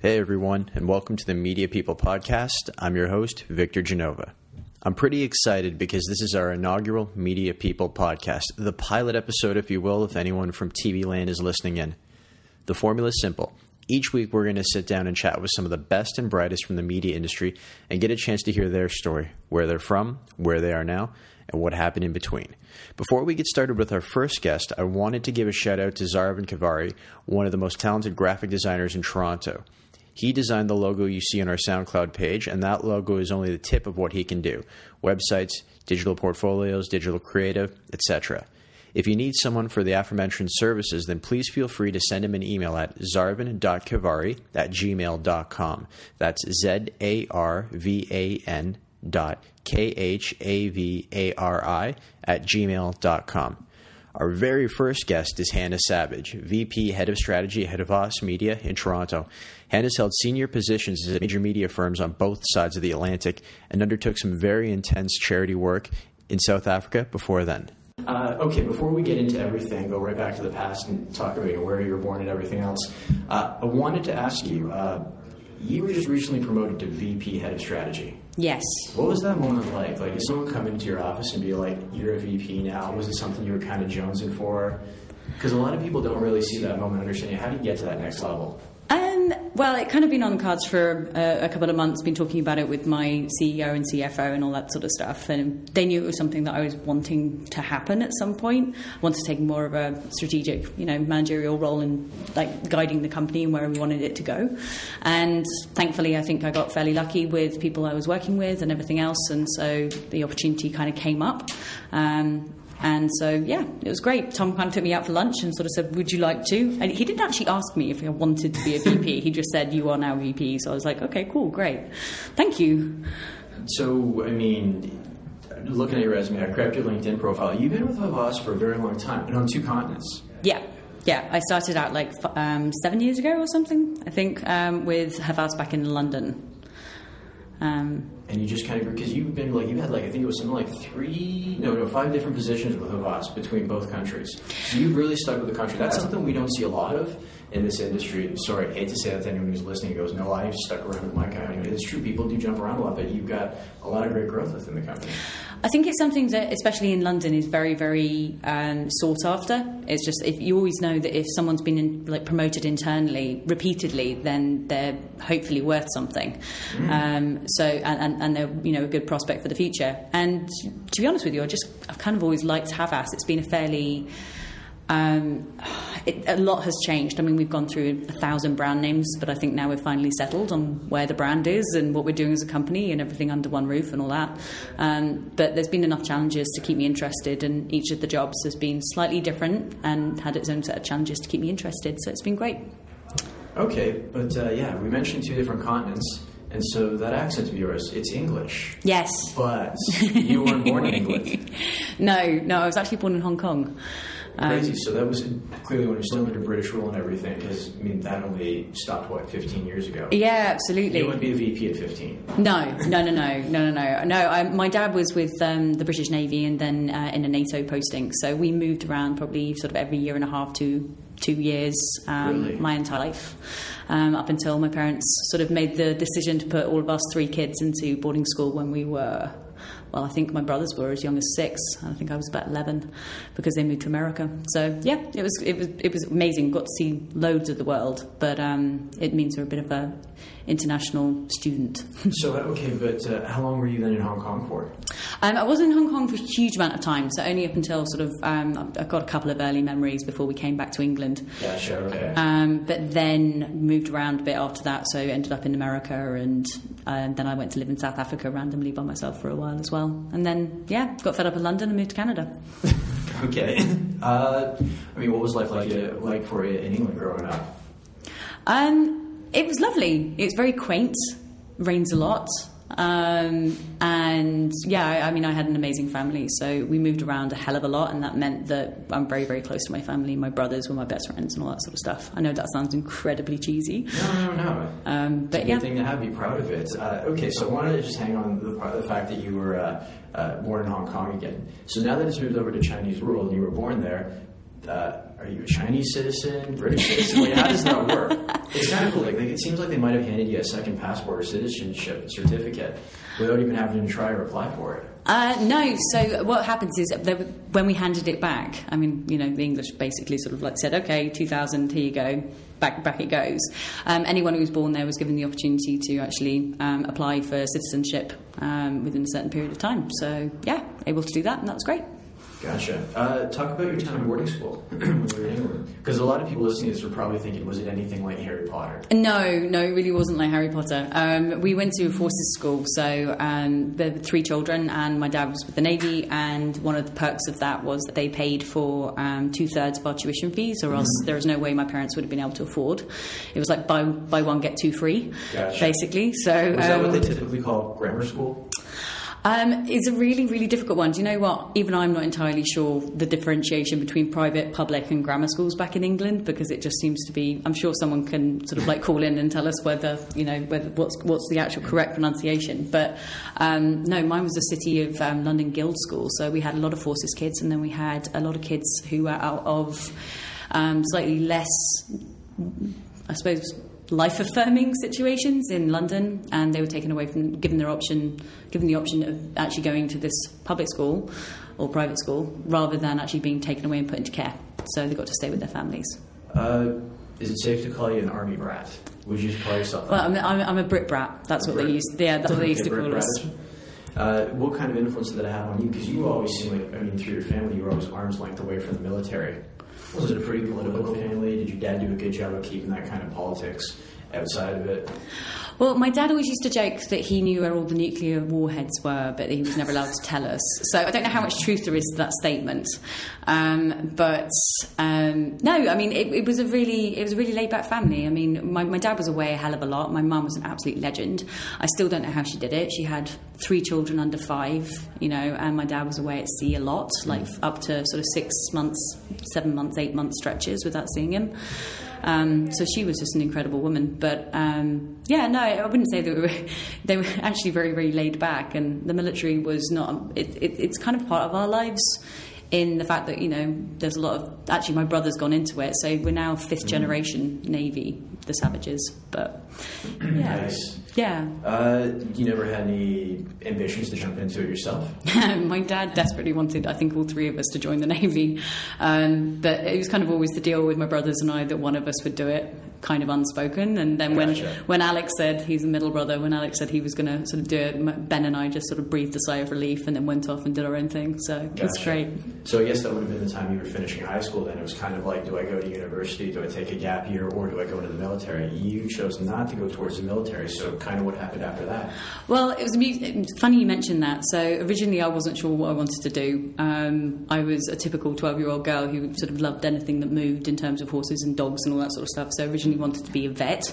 Hey everyone, and welcome to the Media People Podcast. I'm your host, Victor Genova. I'm pretty excited because this is our inaugural Media People Podcast, the pilot episode, if you will, if anyone from TV Land is listening in. The formula is simple. Each week, we're going to sit down and chat with some of the best and brightest from the media industry and get a chance to hear their story, where they're from, where they are now, and what happened in between. Before we get started with our first guest, I wanted to give a shout out to Zarvan Khavari, one of the most talented graphic designers in Toronto. He designed the logo you see on our SoundCloud page, and that logo is only the tip of what he can do websites, digital portfolios, digital creative, etc. If you need someone for the aforementioned services, then please feel free to send him an email at zarvan.khavari at gmail.com. That's Z A R V A N dot K H A V A R I at gmail.com. Our very first guest is Hannah Savage, VP Head of Strategy at Havas Media in Toronto. Hannah's held senior positions at major media firms on both sides of the Atlantic and undertook some very intense charity work in South Africa before then. Uh, okay, before we get into everything, go right back to the past and talk about where you were born and everything else. Uh, I wanted to ask you uh, you were just recently promoted to VP Head of Strategy. Yes. What was that moment like? Like, did someone come into your office and be like, "You're a VP now"? Was it something you were kind of jonesing for? Because a lot of people don't really see that moment, understanding how do you get to that next level. Um, well, it kind of been on the cards for uh, a couple of months. Been talking about it with my CEO and CFO and all that sort of stuff, and they knew it was something that I was wanting to happen at some point. I wanted to take more of a strategic, you know, managerial role in like guiding the company and where we wanted it to go. And thankfully, I think I got fairly lucky with people I was working with and everything else, and so the opportunity kind of came up. Um, and so, yeah, it was great. Tom kind of took me out for lunch and sort of said, Would you like to? And he didn't actually ask me if I wanted to be a VP. he just said, You are now VP. So I was like, Okay, cool, great. Thank you. So, I mean, looking at your resume, I crept your LinkedIn profile. You've been with Havas for a very long time and on two continents. Yeah. Yeah, I started out like um, seven years ago or something, I think, um, with Havas back in London. Um, and you just kind of because you've been like you had like I think it was something like three no no five different positions with Havas between both countries. So you've really stuck with the country. That's something we don't see a lot of in this industry. Sorry, I hate to say that to anyone who's listening. Goes, no, I've stuck around with my company. It's true, people do jump around a lot, but you've got a lot of great growth within the company. I think it's something that, especially in London, is very, very um, sought after. It's just if you always know that if someone's been in, like promoted internally repeatedly, then they're hopefully worth something. Mm. Um, so and, and, they're you know a good prospect for the future. And to be honest with you, I just I've kind of always liked Havas. It's been a fairly um, it, a lot has changed. I mean, we've gone through a thousand brand names, but I think now we're finally settled on where the brand is and what we're doing as a company and everything under one roof and all that. Um, but there's been enough challenges to keep me interested, and each of the jobs has been slightly different and had its own set of challenges to keep me interested. So it's been great. Okay, but uh, yeah, we mentioned two different continents. And so that accent of yours, it's English. Yes. But you weren't born in England. no, no, I was actually born in Hong Kong. Crazy. Um, so that was clearly when you're still under British rule and everything, because I mean that only stopped what 15 years ago. Yeah, absolutely. You wouldn't be a VP at 15. No, no, no, no, no, no, no. No, I, my dad was with um, the British Navy and then uh, in a NATO posting, so we moved around probably sort of every year and a half to two years um, really? my entire life um, up until my parents sort of made the decision to put all of us three kids into boarding school when we were well, I think my brothers were as young as six. I think I was about eleven because they moved to America. So yeah, it was it was it was amazing. Got to see loads of the world, but um, it means we're a bit of a international student. so okay, but uh, how long were you then in Hong Kong for? Um, I was in Hong Kong for a huge amount of time, so only up until sort of um, I've got a couple of early memories before we came back to England. Yeah, sure, okay. Um, but then moved around a bit after that, so ended up in America, and uh, then I went to live in South Africa randomly by myself for a while as well. And then yeah, got fed up in London and moved to Canada. okay. Uh, I mean, what was life like uh, like for you in England growing up? Um, it was lovely. It's very quaint. Rains a lot. Um, and yeah, I, I, mean, I had an amazing family, so we moved around a hell of a lot, and that meant that I'm very, very close to my family. My brothers were my best friends, and all that sort of stuff. I know that sounds incredibly cheesy. No, no, no. Um, but yeah, thing to have. Be proud of it. Uh, okay, so I wanted to just hang on the, the fact that you were uh, uh, born in Hong Kong again. So now that it's moved over to Chinese rule, and you were born there. Uh, are you a Chinese citizen, British citizen? Like, how does that work? It's kind of cool. Like, like, it seems like they might have handed you a second passport or citizenship certificate without even having to try or apply for it. Uh, no. So what happens is that when we handed it back, I mean, you know, the English basically sort of like said, "Okay, 2000, here you go." Back, back it goes. Um, anyone who was born there was given the opportunity to actually um, apply for citizenship um, within a certain period of time. So, yeah, able to do that, and that was great. Gotcha. Uh, talk about your time at boarding school when you were in England. Because a lot of people listening to this were probably thinking, was it anything like Harry Potter? No, no, it really wasn't like Harry Potter. Um, we went to a forces school, so um, there were three children, and my dad was with the Navy, and one of the perks of that was that they paid for um, two thirds of our tuition fees, or else mm-hmm. there was no way my parents would have been able to afford. It was like buy, buy one, get two free, gotcha. basically. So, Was that what they um, typically call grammar school? Um, it's a really, really difficult one. Do you know what? Even I'm not entirely sure the differentiation between private, public, and grammar schools back in England because it just seems to be. I'm sure someone can sort of like call in and tell us whether you know whether what's what's the actual correct pronunciation. But um, no, mine was the City of um, London Guild School, so we had a lot of forces kids, and then we had a lot of kids who were out of um, slightly less, I suppose life affirming situations in London, and they were taken away from given their option, given the option of actually going to this public school or private school rather than actually being taken away and put into care. So they got to stay with their families. Uh, is it safe to call you an army brat? Would you call yourself? Well, I'm, I'm, I'm, a Brit brat. That's what Brit. they used. Yeah, that's what they used to call us. Uh, what kind of influence did that have on you? Because you always seem like, I mean, through your family, you were always arm's length away from the military. Was it a pretty political family? Did your dad do a good job of keeping that kind of politics outside of it? Well, my dad always used to joke that he knew where all the nuclear warheads were, but he was never allowed to tell us. So I don't know how much truth there is to that statement. Um, but um, no, I mean, it, it, was a really, it was a really laid back family. I mean, my, my dad was away a hell of a lot. My mum was an absolute legend. I still don't know how she did it. She had three children under five, you know, and my dad was away at sea a lot, like up to sort of six months, seven months, eight month stretches without seeing him. Um, so she was just an incredible woman. But um, yeah, no, I wouldn't say they were. They were actually very, very laid back, and the military was not. It, it, it's kind of part of our lives in the fact that you know there's a lot of actually my brother's gone into it so we're now fifth mm. generation navy the savages but yeah nice. Yeah uh, you never had any ambitions to jump into it yourself my dad desperately wanted i think all three of us to join the navy um, but it was kind of always the deal with my brothers and i that one of us would do it kind of unspoken. And then when gotcha. when Alex said he's a middle brother, when Alex said he was going to sort of do it, Ben and I just sort of breathed a sigh of relief and then went off and did our own thing. So gotcha. it's great. So I guess that would have been the time you were finishing high school. Then it was kind of like, do I go to university? Do I take a gap year, or do I go into the military? You chose not to go towards the military. So kind of what happened after that? Well, it was, funny you mentioned that. So originally I wasn't sure what I wanted to do. Um, I was a typical twelve year old girl who sort of loved anything that moved in terms of horses and dogs and all that sort of stuff. So originally originally wanted to be a vet,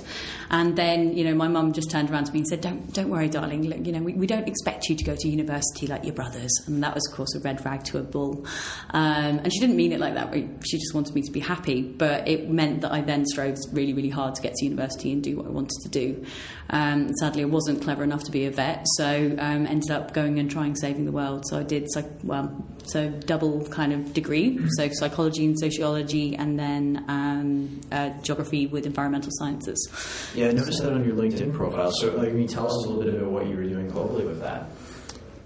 and then you know my mum just turned around to me and said, "Don't don't worry, darling. Look, you know we, we don't expect you to go to university like your brothers." And that was of course a red rag to a bull. Um, and she didn't mean it like that. She just wanted me to be happy, but it meant that I then strove really really hard to get to university and do what I wanted to do. Um, sadly, I wasn't clever enough to be a vet, so um, ended up going and trying saving the world. So I did like well, so double kind of degree, so psychology and sociology, and then um, uh, geography with environmental sciences. Yeah, I noticed that on your LinkedIn profile. So, like, can you tell us a little bit about what you were doing globally with that?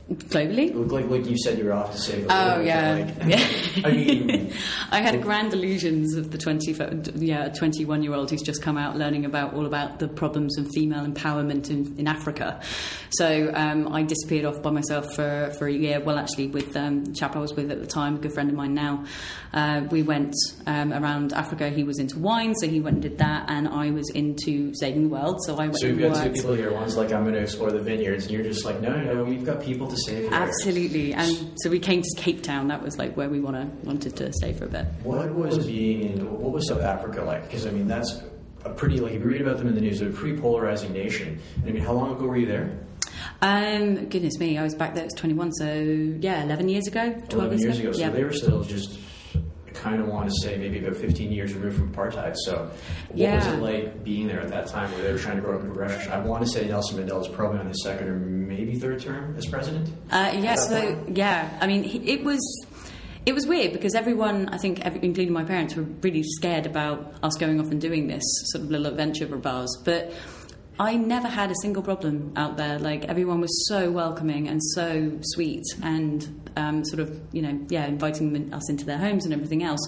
Globally. Like, like you said, you were off to save. Oh yeah, like, yeah. I mean, I had grand illusions of the twenty, yeah, twenty-one year old who's just come out learning about all about the problems of female empowerment in, in Africa. So um, I disappeared off by myself for, for a year. Well, actually, with um, the chap I was with at the time, a good friend of mine now. Uh, we went um, around Africa. He was into wine, so he went and did that, and I was into saving the world. So I went. So you've got two people here. One's like, "I'm going to explore the vineyards," and you're just like, "No, no, no we've got people to save here." Absolutely, and so we came to Cape Town. That was like where we wanna, wanted to stay for a bit. What was being in? What was South Africa like? Because I mean, that's a pretty like if you read about them in the news, they're a pretty polarizing nation. I mean, how long ago were you there? Um, goodness me, I was back there. It was 21, so yeah, 11 years ago, 12 11 years ago. ago. So yeah. they were still just kind of want to say maybe about 15 years removed from apartheid. So, what yeah. was it like being there at that time where they were trying to grow up in progression? I want to say Nelson Mandela was probably on his second or maybe third term as president. Uh, yeah, so, yeah, I mean, it was it was weird because everyone, I think, every, including my parents, were really scared about us going off and doing this sort of little adventure of ours. But I never had a single problem out there. Like everyone was so welcoming and so sweet, and um, sort of you know yeah inviting us into their homes and everything else.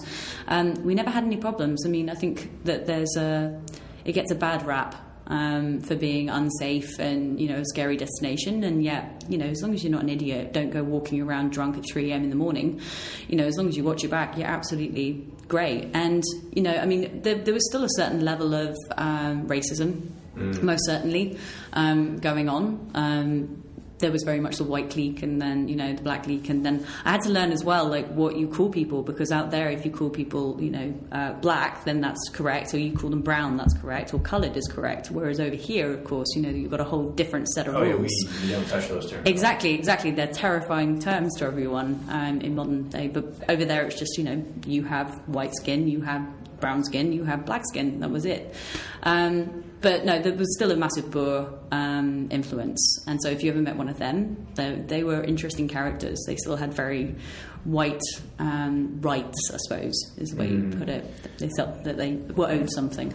Um, we never had any problems. I mean, I think that there's a it gets a bad rap um, for being unsafe and you know a scary destination. And yet, you know, as long as you're not an idiot, don't go walking around drunk at 3 a.m. in the morning. You know, as long as you watch your back, you're absolutely great. And you know, I mean, there, there was still a certain level of um, racism mm. most certainly, um, going on. Um, there was very much the white clique and then you know the black clique and then I had to learn as well like what you call people because out there if you call people you know uh, black then that's correct. Or you call them brown that's correct. Or coloured is correct. Whereas over here of course you know you've got a whole different set of oh, rules yeah, we, we, don't touch those terms. Exactly exactly. They're terrifying terms to everyone um, in modern day. But over there it's just you know you have white skin you have brown skin you have black skin. That was it. Um, but no, there was still a massive Boer um, influence. And so if you ever met one of them, they, they were interesting characters. They still had very white um, rights, I suppose, is the way mm. you put it. They felt that they were owed something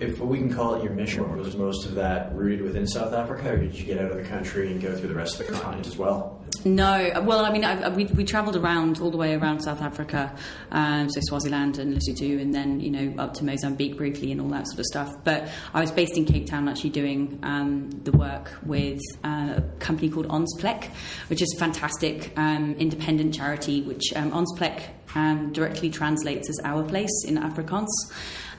if we can call it your mission, was most of that rooted within South Africa, or did you get out of the country and go through the rest of the continent as well? No, well, I mean, I, we, we travelled around all the way around South Africa, um, so Swaziland and Lesotho, and then you know up to Mozambique briefly and all that sort of stuff. But I was based in Cape Town, actually doing um, the work with uh, a company called Ons Plek, which is a fantastic um, independent charity, which um, um, directly translates as our place in Afrikaans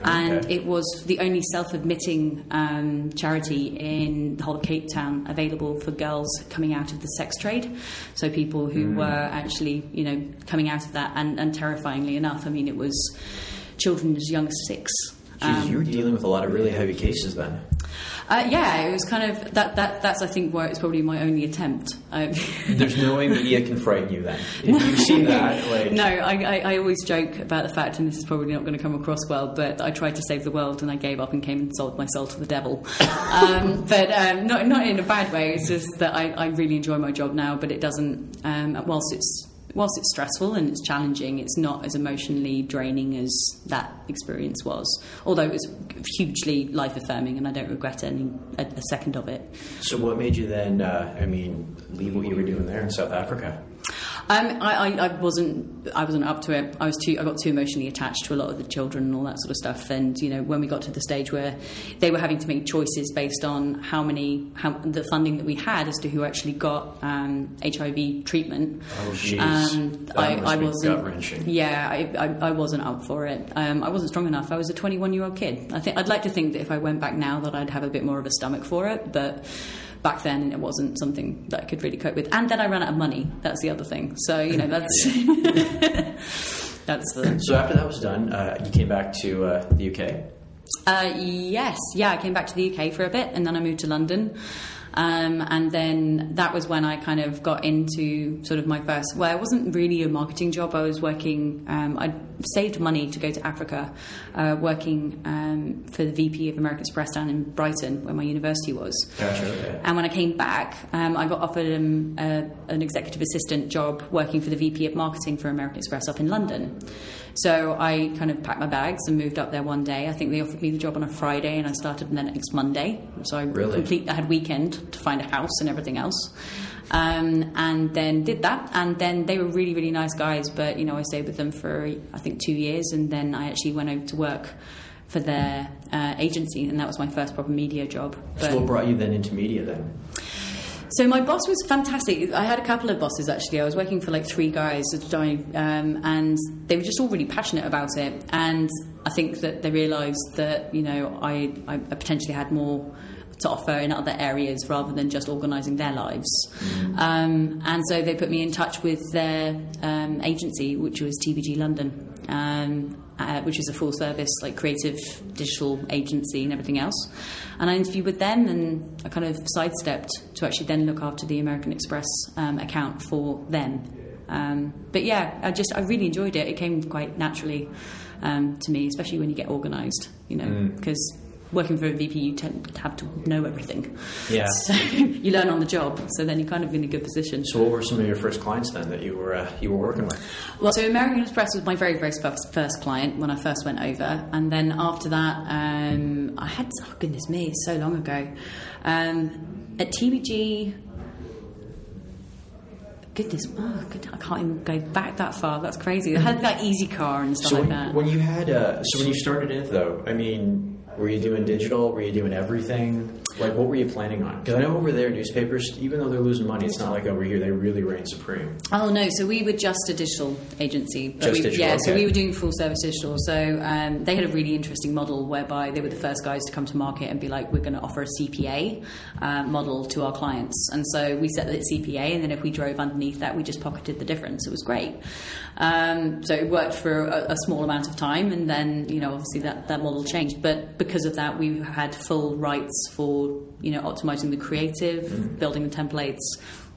and it was the only self-admitting um, charity in the whole of Cape Town available for girls coming out of the sex trade. So people who mm. were actually, you know, coming out of that, and, and terrifyingly enough, I mean, it was children as young as six. Jeez, um, you were dealing with a lot of really heavy cases then. Uh, yeah, it was kind of that. That that's I think where it's probably my only attempt. Um, There's no way media can frighten you then. If you've seen that, like... no, I, I, I, always joke about the fact, and this is probably not going to come across well, but I tried to save the world and I gave up and came and sold my soul to the devil. Um, but um, not not in a bad way. It's just that I, I really enjoy my job now, but it doesn't. Um, whilst it's whilst it's stressful and it's challenging, it's not as emotionally draining as that experience was. Although it was hugely life affirming, and I don't regret any a, a, second of it. So, what made you then? Uh, I mean, leave what you were doing there in South Africa? Um, I, I, I, wasn't. I wasn't up to it. I was too. I got too emotionally attached to a lot of the children and all that sort of stuff. And you know, when we got to the stage where they were having to make choices based on how many, how the funding that we had as to who actually got um, HIV treatment. Oh, jeez. Um, I, I, wasn't. Yeah, I, I, wasn't up for it. Um, I wasn't strong enough. I was a 21 year old kid. I think I'd like to think that if I went back now, that I'd have a bit more of a stomach for it, but back then it wasn't something that I could really cope with. And then I ran out of money. That's the other thing. So you know that's that's the. So after that was done, uh, you came back to uh, the UK. Uh, yes, yeah, I came back to the UK for a bit, and then I moved to London. Um, and then that was when I kind of got into sort of my first, well, it wasn't really a marketing job. I was working, um, I saved money to go to Africa, uh, working um, for the VP of American Express down in Brighton, where my university was. Gotcha, okay. And when I came back, um, I got offered um, a, an executive assistant job working for the VP of Marketing for American Express up in London. So I kind of packed my bags and moved up there one day. I think they offered me the job on a Friday, and I started the next Monday. So I really? complete. I had weekend to find a house and everything else. Um, and then did that, and then they were really, really nice guys. But you know, I stayed with them for I think two years, and then I actually went over to work for their uh, agency, and that was my first proper media job. But, so, what brought you then into media then? So my boss was fantastic. I had a couple of bosses actually. I was working for like three guys at the time, um, and they were just all really passionate about it. And I think that they realised that you know I, I potentially had more to offer in other areas rather than just organising their lives. Mm. Um, and so they put me in touch with their um, agency, which was TBG London. Um, uh, which is a full service like creative digital agency and everything else. And I interviewed with them, and I kind of sidestepped to actually then look after the American Express um, account for them. Um, but yeah, I just I really enjoyed it. It came quite naturally um, to me, especially when you get organised, you know, because. Mm working for a VP, you tend to have to know everything. Yeah. So you learn on the job. So then you're kind of in a good position. So, what were some of your first clients then that you were uh, you were working with? Well, so American Express was my very, very first, first client when I first went over, and then after that, um, I had oh goodness me, so long ago. Um, at TBG, goodness, oh, good, I can't even go back that far. That's crazy. I had like easyCar and stuff So like when, that. when you had uh, so when you started it though, I mean, were you doing digital? Were you doing everything? Like, what were you planning on? Because I know over there, newspapers, even though they're losing money, it's not like over here they really reign supreme. Oh no! So we were just a digital agency. But Just we, digital, yeah. So we were doing full service digital. So um, they had a really interesting model whereby they were the first guys to come to market and be like, "We're going to offer a CPA uh, model to our clients." And so we set that CPA, and then if we drove underneath that, we just pocketed the difference. It was great. Um, so it worked for a, a small amount of time, and then you know obviously that that model changed. But because of that, we had full rights for you know optimizing the creative, building the templates,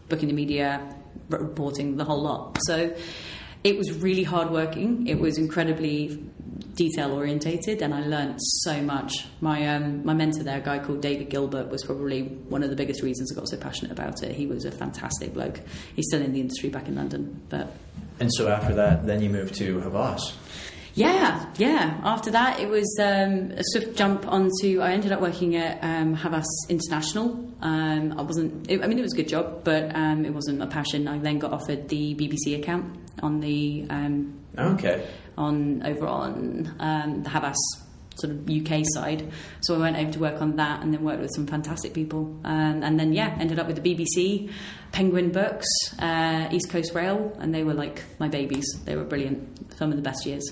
booking the media, reporting the whole lot. So it was really hardworking. It was incredibly detail orientated, and I learnt so much. My um, my mentor there, a guy called David Gilbert, was probably one of the biggest reasons I got so passionate about it. He was a fantastic bloke. He's still in the industry back in London, but And so after that, then you moved to Havas. Yeah, yeah. After that, it was um, a swift jump onto. I ended up working at um, Havas International. Um, I wasn't. It, I mean, it was a good job, but um, it wasn't a passion. I then got offered the BBC account on the um, Okay. on over on um, the Havas sort of UK side. So I went over to work on that, and then worked with some fantastic people. Um, and then yeah, ended up with the BBC, Penguin Books, uh, East Coast Rail, and they were like my babies. They were brilliant. Some of the best years.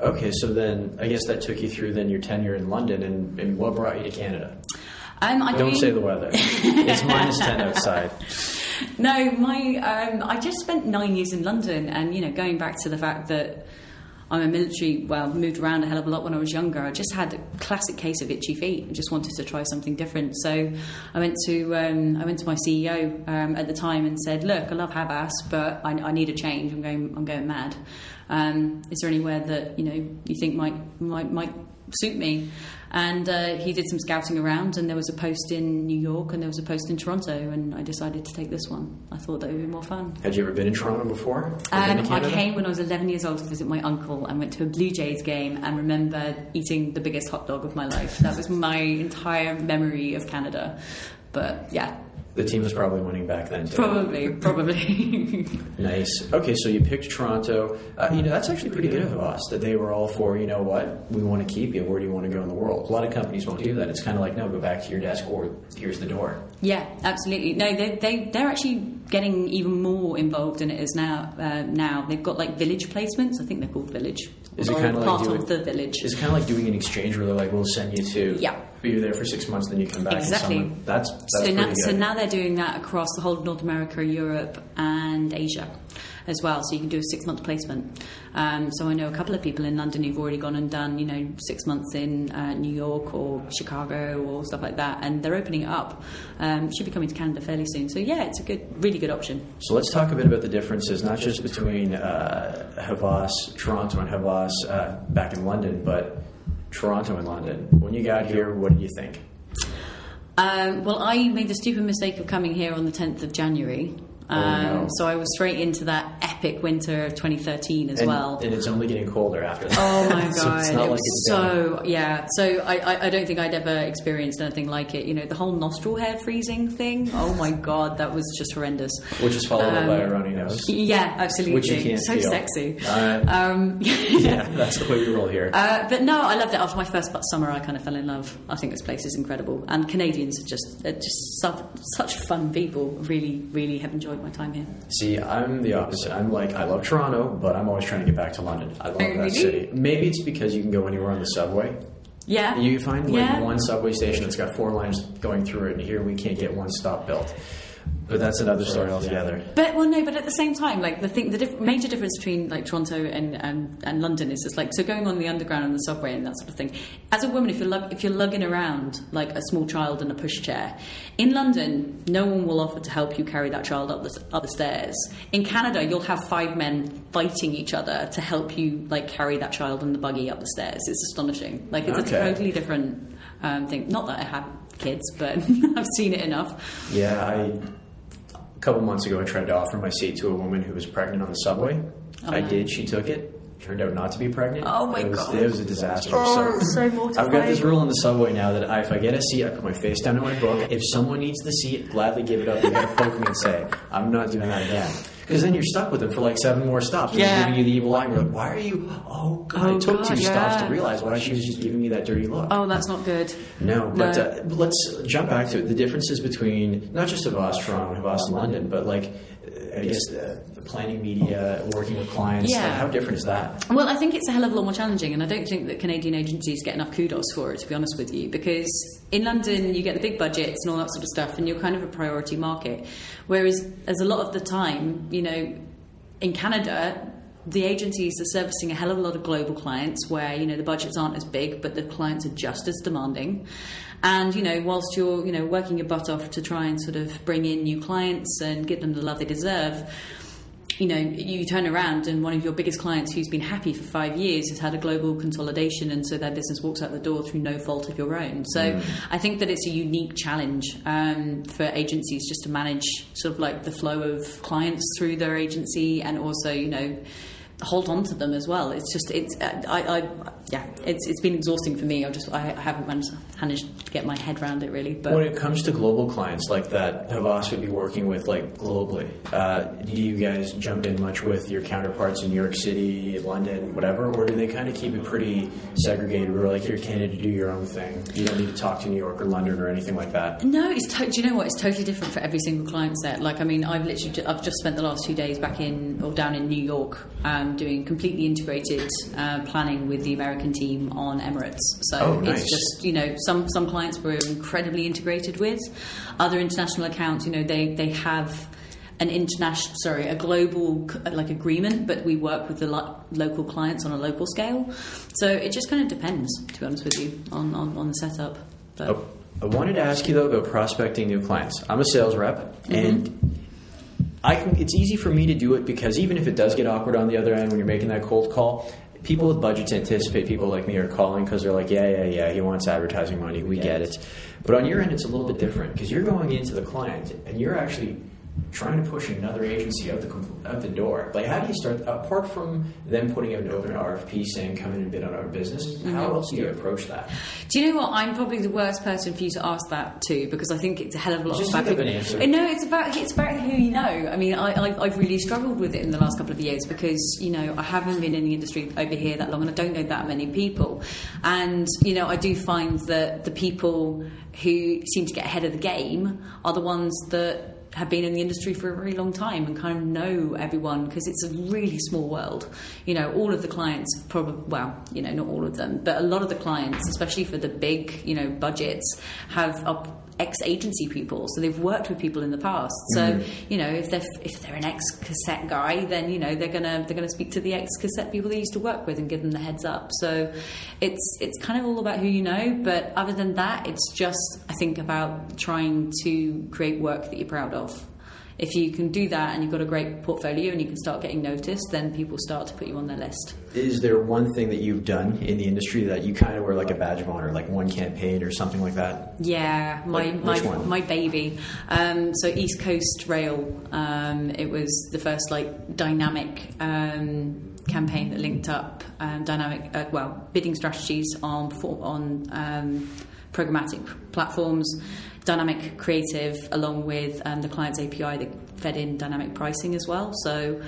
Okay, so then I guess that took you through then your tenure in London, and, and what brought you to Canada? Um, I Don't think- say the weather. it's minus ten outside. No, my um, I just spent nine years in London, and you know, going back to the fact that I'm a military, well, moved around a hell of a lot when I was younger. I just had a classic case of itchy feet. I just wanted to try something different. So I went to um, I went to my CEO um, at the time and said, "Look, I love Havas, but I, I need a change. I'm going I'm going mad. Um, is there anywhere that you know you think might might might suit me?" And uh, he did some scouting around, and there was a post in New York, and there was a post in Toronto, and I decided to take this one. I thought that would be more fun. Had you ever been in Toronto before? Um, I came when I was 11 years old to visit my uncle and went to a Blue Jays game and remember eating the biggest hot dog of my life. That was my entire memory of Canada. But yeah, The team was probably winning back then. Too. probably, probably. Nice. Okay, so you picked Toronto. Uh, you know, that's actually pretty good of us that they were all for, you know what, we want to keep you. Where do you want to go in the world? A lot of companies won't do that. It's kind of like, no, go back to your desk or here's the door. yeah, absolutely. No, they, they, they're actually getting even more involved than it is now. Uh, now They've got like village placements. I think they're called village. Is it Or kinda like part doing- of the village? It's kind of like doing an exchange where they're like, we'll send you to, Yeah. Be you there for six months, then you come back. Exactly. that's that's so now, so now they're doing that across the whole of North America, Europe, and Asia as well. So you can do a six month placement. Um, so I know a couple of people in London who've already gone and done, you know, six months in uh, New York or Chicago or stuff like that, and they're opening it up. Um, should be coming to Canada fairly soon. So yeah, it's a good, really good option. So let's talk a bit about the differences, not just between uh, Havas, Toronto, and Havas uh, back in London, but Toronto and London. When you got here, what did you think? Um, well, I made the stupid mistake of coming here on the 10th of January. Um, Oh, no. So I was straight into that epic winter of 2013 as And, well. and it's only getting colder after that. Oh my god! so it's not it like was it's down. yeah. So I, I, I don't think I'd ever experienced anything like it. You know, the whole nostril hair freezing thing. Oh my god, that was just horrendous. Which is followed up by a Um, runny nose. Yeah, absolutely. Which you can't so feel. sexy. Uh, Um, yeah, that's the way we roll here. Uh, but no, I loved it. After my first summer, I kind of fell in love. I think this place is incredible, and Canadians are just are just such, such fun people. Really, really have enjoyed my time here. See, I'm the opposite. I'm like, I love Toronto, but I'm always trying to get back to London. I love Oh, that city. Maybe it's because you can go anywhere on the subway. Yeah, You find like Yeah. one subway station that's got four lines going through it, and here we can't get one stop built. But that's another story altogether. But well, no. But at the same time, like the thing, the diff- major difference between like Toronto and, and, and London is just like so going on the underground and the subway and that sort of thing. As a woman, if you're lug- if you're lugging around like a small child in a pushchair, in London, no one will offer to help you carry that child up the up the stairs. In Canada, you'll have five men fighting each other to help you like carry that child in the buggy up the stairs. It's astonishing. Like it's Okay. a totally different um, thing. Not that I have kids, but I've seen it enough. Yeah, I a couple months ago I tried to offer my seat to a woman who was pregnant on the subway. Oh, I no. did. She took it. Turned out not to be pregnant. Oh, my it was, God. It was a disaster. Oh, so I've got this rule on the subway now that I, if I get a seat, I put my face down in my book. If someone needs the seat, gladly give it up. You got to poke me and say, "I'm not doing that again." Because then you're stuck with them for like seven more stops. And Yeah. giving you the evil eye. You're like, "Why are you?" Oh God! Oh, it took God, two stops to realize why she was just giving me that dirty look. Oh, that's not good. No, but No. Uh, let's jump back to it. The differences between not just Havas Toronto and Havas London, but like I guess the, the planning media, working with clients. Yeah. like, how different is that? Well, I think it's a hell of a lot more challenging, and I don't think that Canadian agencies get enough kudos for it, to be honest with you, because in London you get the big budgets and all that sort of stuff, and you're kind of a priority market. Whereas, as a lot of the time, you know, in Canada, the agencies are servicing a hell of a lot of global clients where, you know, the budgets aren't as big, but the clients are just as demanding. And, you know, whilst you're, you know, working your butt off to try and sort of bring in new clients and give them the love they deserve, you know, you turn around and one of your biggest clients who's been happy for five years has had a global consolidation, and so their business walks out the door through no fault of your own. So I think that it's a unique challenge um, for agencies just to manage sort of like the flow of clients through their agency and also, you know, hold on to them as well. It's just, it's, uh, I, I, yeah, it's, it's been exhausting for me. I just, I haven't managed, managed to get my head around it really. But When it comes to global clients like that, Havas would be working with like globally. Uh, do you guys jump in much with your counterparts in New York City, London, whatever, or do they kind of keep it pretty segregated? Where like you're Canada, to do your own thing. You don't need to talk to New York or London or anything like that. No, it's to- do you know what? It's totally different for every single client set. Like, I mean, I've literally ju- I've just spent the last two days back in or down in New York, um, Um, doing completely integrated uh, planning with the American team on Emirates. So Oh, nice. it's just you know some some clients we're incredibly integrated with, other international accounts. You know, they they have an international sorry a global uh, like agreement but we work with the lo- local clients on a local scale so it just kind of depends to be honest with you on on, on the setup but Oh, I wanted to ask you though about prospecting new clients. I'm a sales rep, mm-hmm. and I can. It's easy for me to do it because even if it does get awkward on the other end when you're making that cold call, people with budgets anticipate people like me are calling because they're like, yeah, yeah, yeah, he wants advertising money. We get it. But on your end, it's a little bit different because you're going into the client and you're actually trying to push another agency out the out the door. Like, how do you start? Apart from them putting out an open RFP saying, "Come in and bid on our business," mm-hmm. how else do you approach that? Do you know what? I'm probably the worst person for you to ask that to because I think it's a hell of a lot Just about think of an answer. No, it's about it's about who you know. I mean, I, I, I've really struggled with it in the last couple of years because you know I haven't been in the industry over here that long, and I don't know that many people. And you know, I do find that the people who seem to get ahead of the game are the ones that have been in the industry for a very long time and kind of know everyone because it's a really small world. You know, all of the clients probably, well, you know, not all of them, but a lot of the clients, especially for the big, you know, budgets, have up ex agency people, so they've worked with people in the past. So mm. you know, if they're if they're an ex Cossette guy, then you know they're gonna they're gonna speak to the ex Cossette people they used to work with and give them the heads up. So it's it's kind of all about who you know. But other than that, it's just I think about trying to create work that you're proud of. If you can do that and you've got a great portfolio and you can start getting noticed, then people start to put you on their list. Is there one thing that you've done in the industry that you kind of wear like a badge of honor, like one campaign or something like that? Yeah, my Like, my, my baby. Um, so East Coast Rail. Um, it was the first like dynamic um, campaign that linked up um, dynamic, uh, well, bidding strategies on on um, programmatic platforms, dynamic creative, along with um, the client's API that fed in dynamic pricing as well. So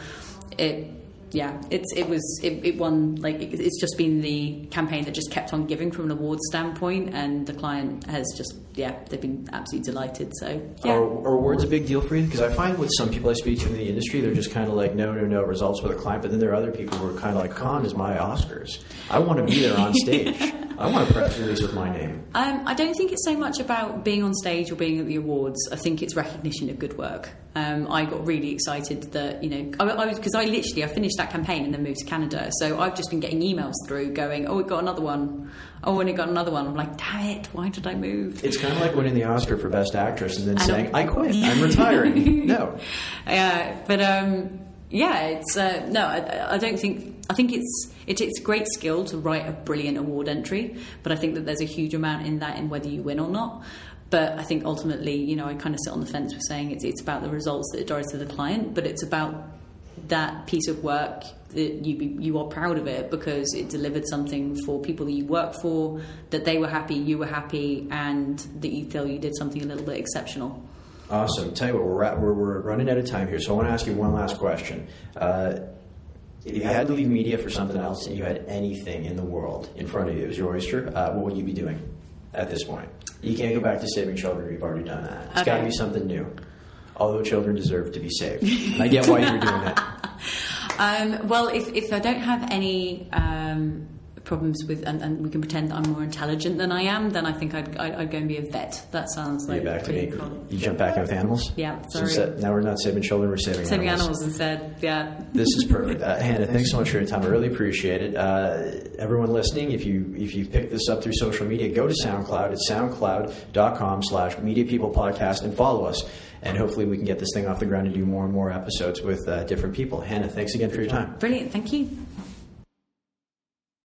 it yeah, it's it was it, it won like it, it's just been the campaign that just kept on giving from an awards standpoint, and the client has just yeah they've been absolutely delighted. So yeah, Are, are awards a big deal for you? Because I find with some people I speak to in the industry, they're just kind of like, no, no, no, results for the client. But then there are other people who are kind of like, Cannes is my Oscars. I want to be there on stage. I want a press release with my name. Um, I don't think it's so much about being on stage or being at the awards. I think it's recognition of good work. Um, I got really excited that you know I, I was because I literally I finished that campaign and then moved to Canada. So I've just been getting emails through going, oh, we got another one. Oh, and it got another one. I'm like, damn it, why did I move? It's kind of like winning the Oscar for Best Actress and then I saying, don't- I quit, I'm retiring. no. Yeah, but um, Yeah, it's uh, no. I, I, don't think. I think it's it takes great skill to write a brilliant award entry, but I think that there's a huge amount in that in whether you win or not. But I think ultimately, you know, I kind of sit on the fence with saying it's it's about the results that it does to the client, but it's about that piece of work that you you are proud of it because it delivered something for people that you work for, that they were happy, you were happy, and that you feel you did something a little bit exceptional. Awesome. Tell you what, we're, at, we're, we're running out of time here, so I want to ask you one last question. Uh, if you had to leave media for something else and you had anything in the world in front of you, it was your oyster, uh, what would you be doing at this point? You can't go back to saving children, you've already done that. It's okay. got to be something new. Although children deserve to be saved. And I get why you're doing it. Um, well, if, if I don't have any um, problems with, and, and, we can pretend that I'm more intelligent than I am, then I think I'd, I'd, I'd go and be a vet. That sounds like back to me. Cool. You jump back in with animals. Yeah, sorry. So now we're not saving children; we're saving saving animals, animals instead. Yeah. This is perfect, uh, Hannah. Thanks so much for your time. I really appreciate it. Uh, everyone listening, if you if you picked this up through social media, go to SoundCloud. It's soundcloud.com/slash Media People Podcast and follow us. And hopefully, we can get this thing off the ground and do more and more episodes with uh, different people. Hannah, thanks again for your time. Brilliant. Thank you.